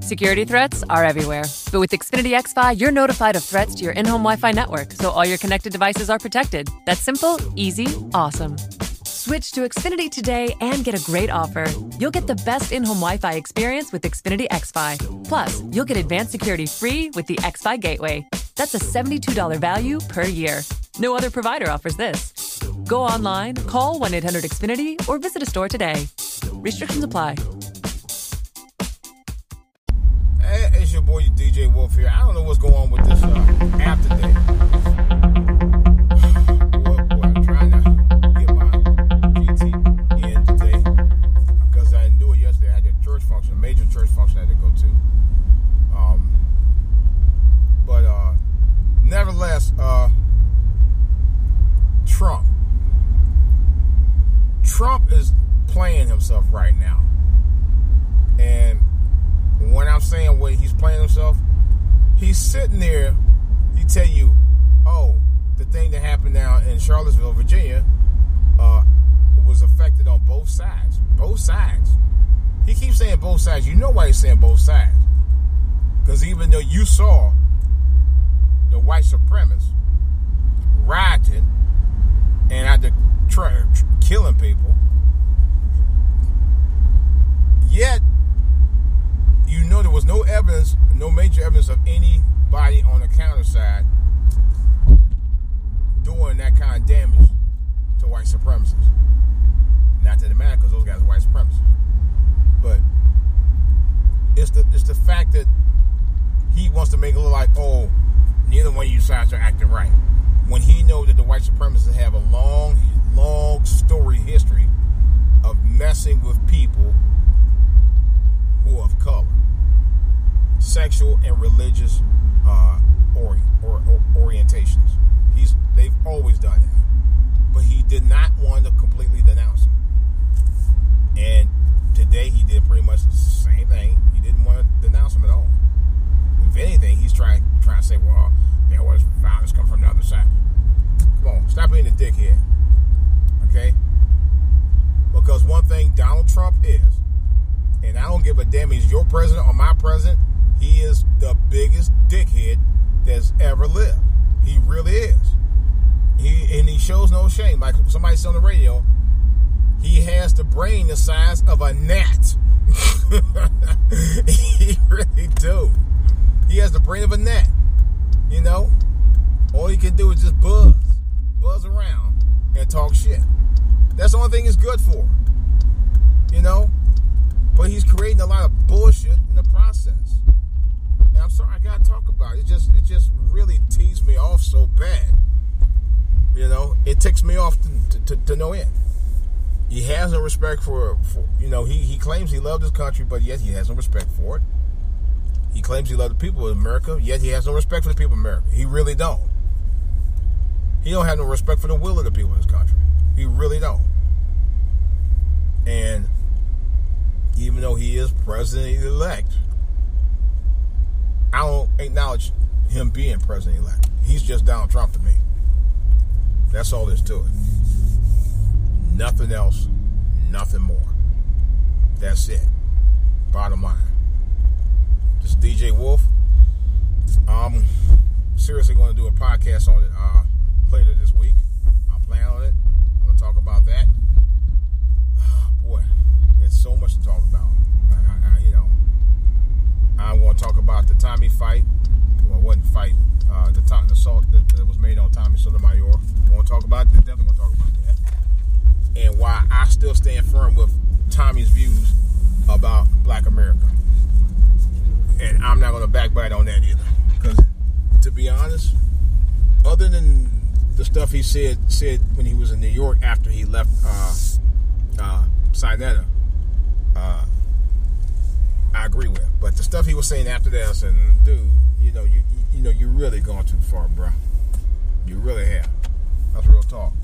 Security threats are everywhere. But with Xfinity XFi, you're notified of threats to your in home Wi Fi network, so all your connected devices are protected. That's simple, easy, awesome. Switch to Xfinity today and get a great offer. You'll get the best in home Wi Fi experience with Xfinity XFi. Plus, you'll get advanced security free with the XFi Gateway. That's a $72 value per year. No other provider offers this. Go online, call 1 800 Xfinity, or visit a store today. Restrictions apply. Here. I don't know what's going on with this uh, app today. Boy, boy, I'm trying to get my PT in today because I didn't do it yesterday. I had a church function, a major church function I had to go to. Um, but uh, nevertheless, uh, Trump. Trump is playing himself right now. And when I'm saying what he's playing himself, he's sitting there. He tell you, oh, the thing that happened now in Charlottesville, Virginia, uh, was affected on both sides. Both sides. He keeps saying both sides. You know why he's saying both sides? Because even though you saw the white supremacists rioting and out there killing people, yet you know there was no evidence, no major evidence of anybody on the counter side doing that kind of damage to white supremacists. Not that it matters because those guys are white supremacists. But it's the it's the fact that he wants to make it look like, oh, neither one of you sides are acting right. When he knows that the white supremacists have a long, story history of messing with people who are of color, sexual and religious uh, or, or, orientations. He's they've always done that, but he did not want to completely denounce them. And today he did pretty much the same thing. He didn't want to denounce him at all. If anything, he's trying trying to say, well, there was violence come from the other side. Come on, stop being a dickhead. Okay? Because one thing Donald Trump is, and I don't give a damn he's your president or my president, he is the biggest dickhead that's ever lived. He really is. He and he shows no shame. Like somebody said on the radio, he has the brain the size of a gnat. he really do. He has the brain of a gnat. You know? All he can do is just buzz. Buzz around and talk shit. That's the only thing he's good for. You know? But he's creating a lot of bullshit in the process. I'm sorry I gotta talk about it. It just it just really teased me off so bad. You know, it ticks me off to, to, to no end. He has no respect for, for you know, he, he claims he loved his country, but yet he has no respect for it. He claims he loved the people of America, yet he has no respect for the people of America. He really don't. He don't have no respect for the will of the people of his country. He really don't. And even though he is president elect, I don't acknowledge him being president elect. He's just Donald Trump to me. That's all there's to it. Nothing else, nothing more. That's it. Bottom line. This is DJ Wolf. I'm seriously going to do a podcast on it uh, later this week. I'll plan on it. I'm going to talk about that. Oh, boy, there's so much to talk about. I, I, I, you know, I want to talk about the Tommy fight. Well, wasn't fight. Uh, the, the assault that, that, was made on Tommy Sotomayor. Want to talk about. that. Definitely to talk about that. And why I still stand firm with Tommy's views about Black America. And I'm not going to backbite on that either. Because, to be honest, other than the stuff he said said when he was in New York after he left uh, uh, Sinetta, I agree with. But the stuff he was saying after that, I said, dude, you know, you you know, you really gone too far, bro. You really have. That's real talk.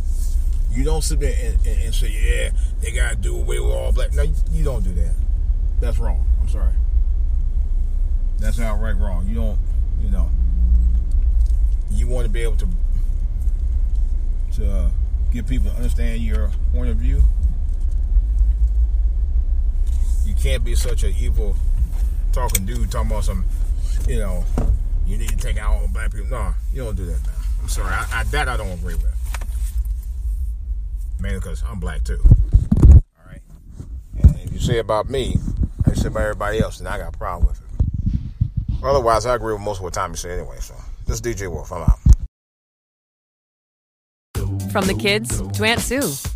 You don't sit there and, and, and say, yeah, they gotta do away with all black. No, you, you don't do that. That's wrong. I'm sorry. That's outright wrong. You don't, you know, you want to be able to to uh, get people to understand your point of view. You can't be such an evil talking dude talking about some, you know, you need to take out all the black people. No, you don't do that. I'm sorry. I, I, that I don't agree with. Mainly because I'm black too. All right. And if you say about me, I say about everybody else, and I got a problem with it. Otherwise, I agree with most of what Tommy said anyway. So this is DJ Wolf. I'm out. From the kids to Aunt Sue.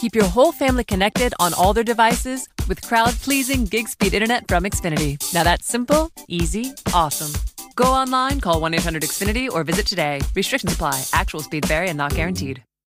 Keep your whole family connected on all their devices with crowd pleasing gig speed internet from Xfinity. Now that's simple, easy, awesome. Go online, call 1 800 Xfinity, or visit today. Restrictions apply. Actual speed vary and not guaranteed.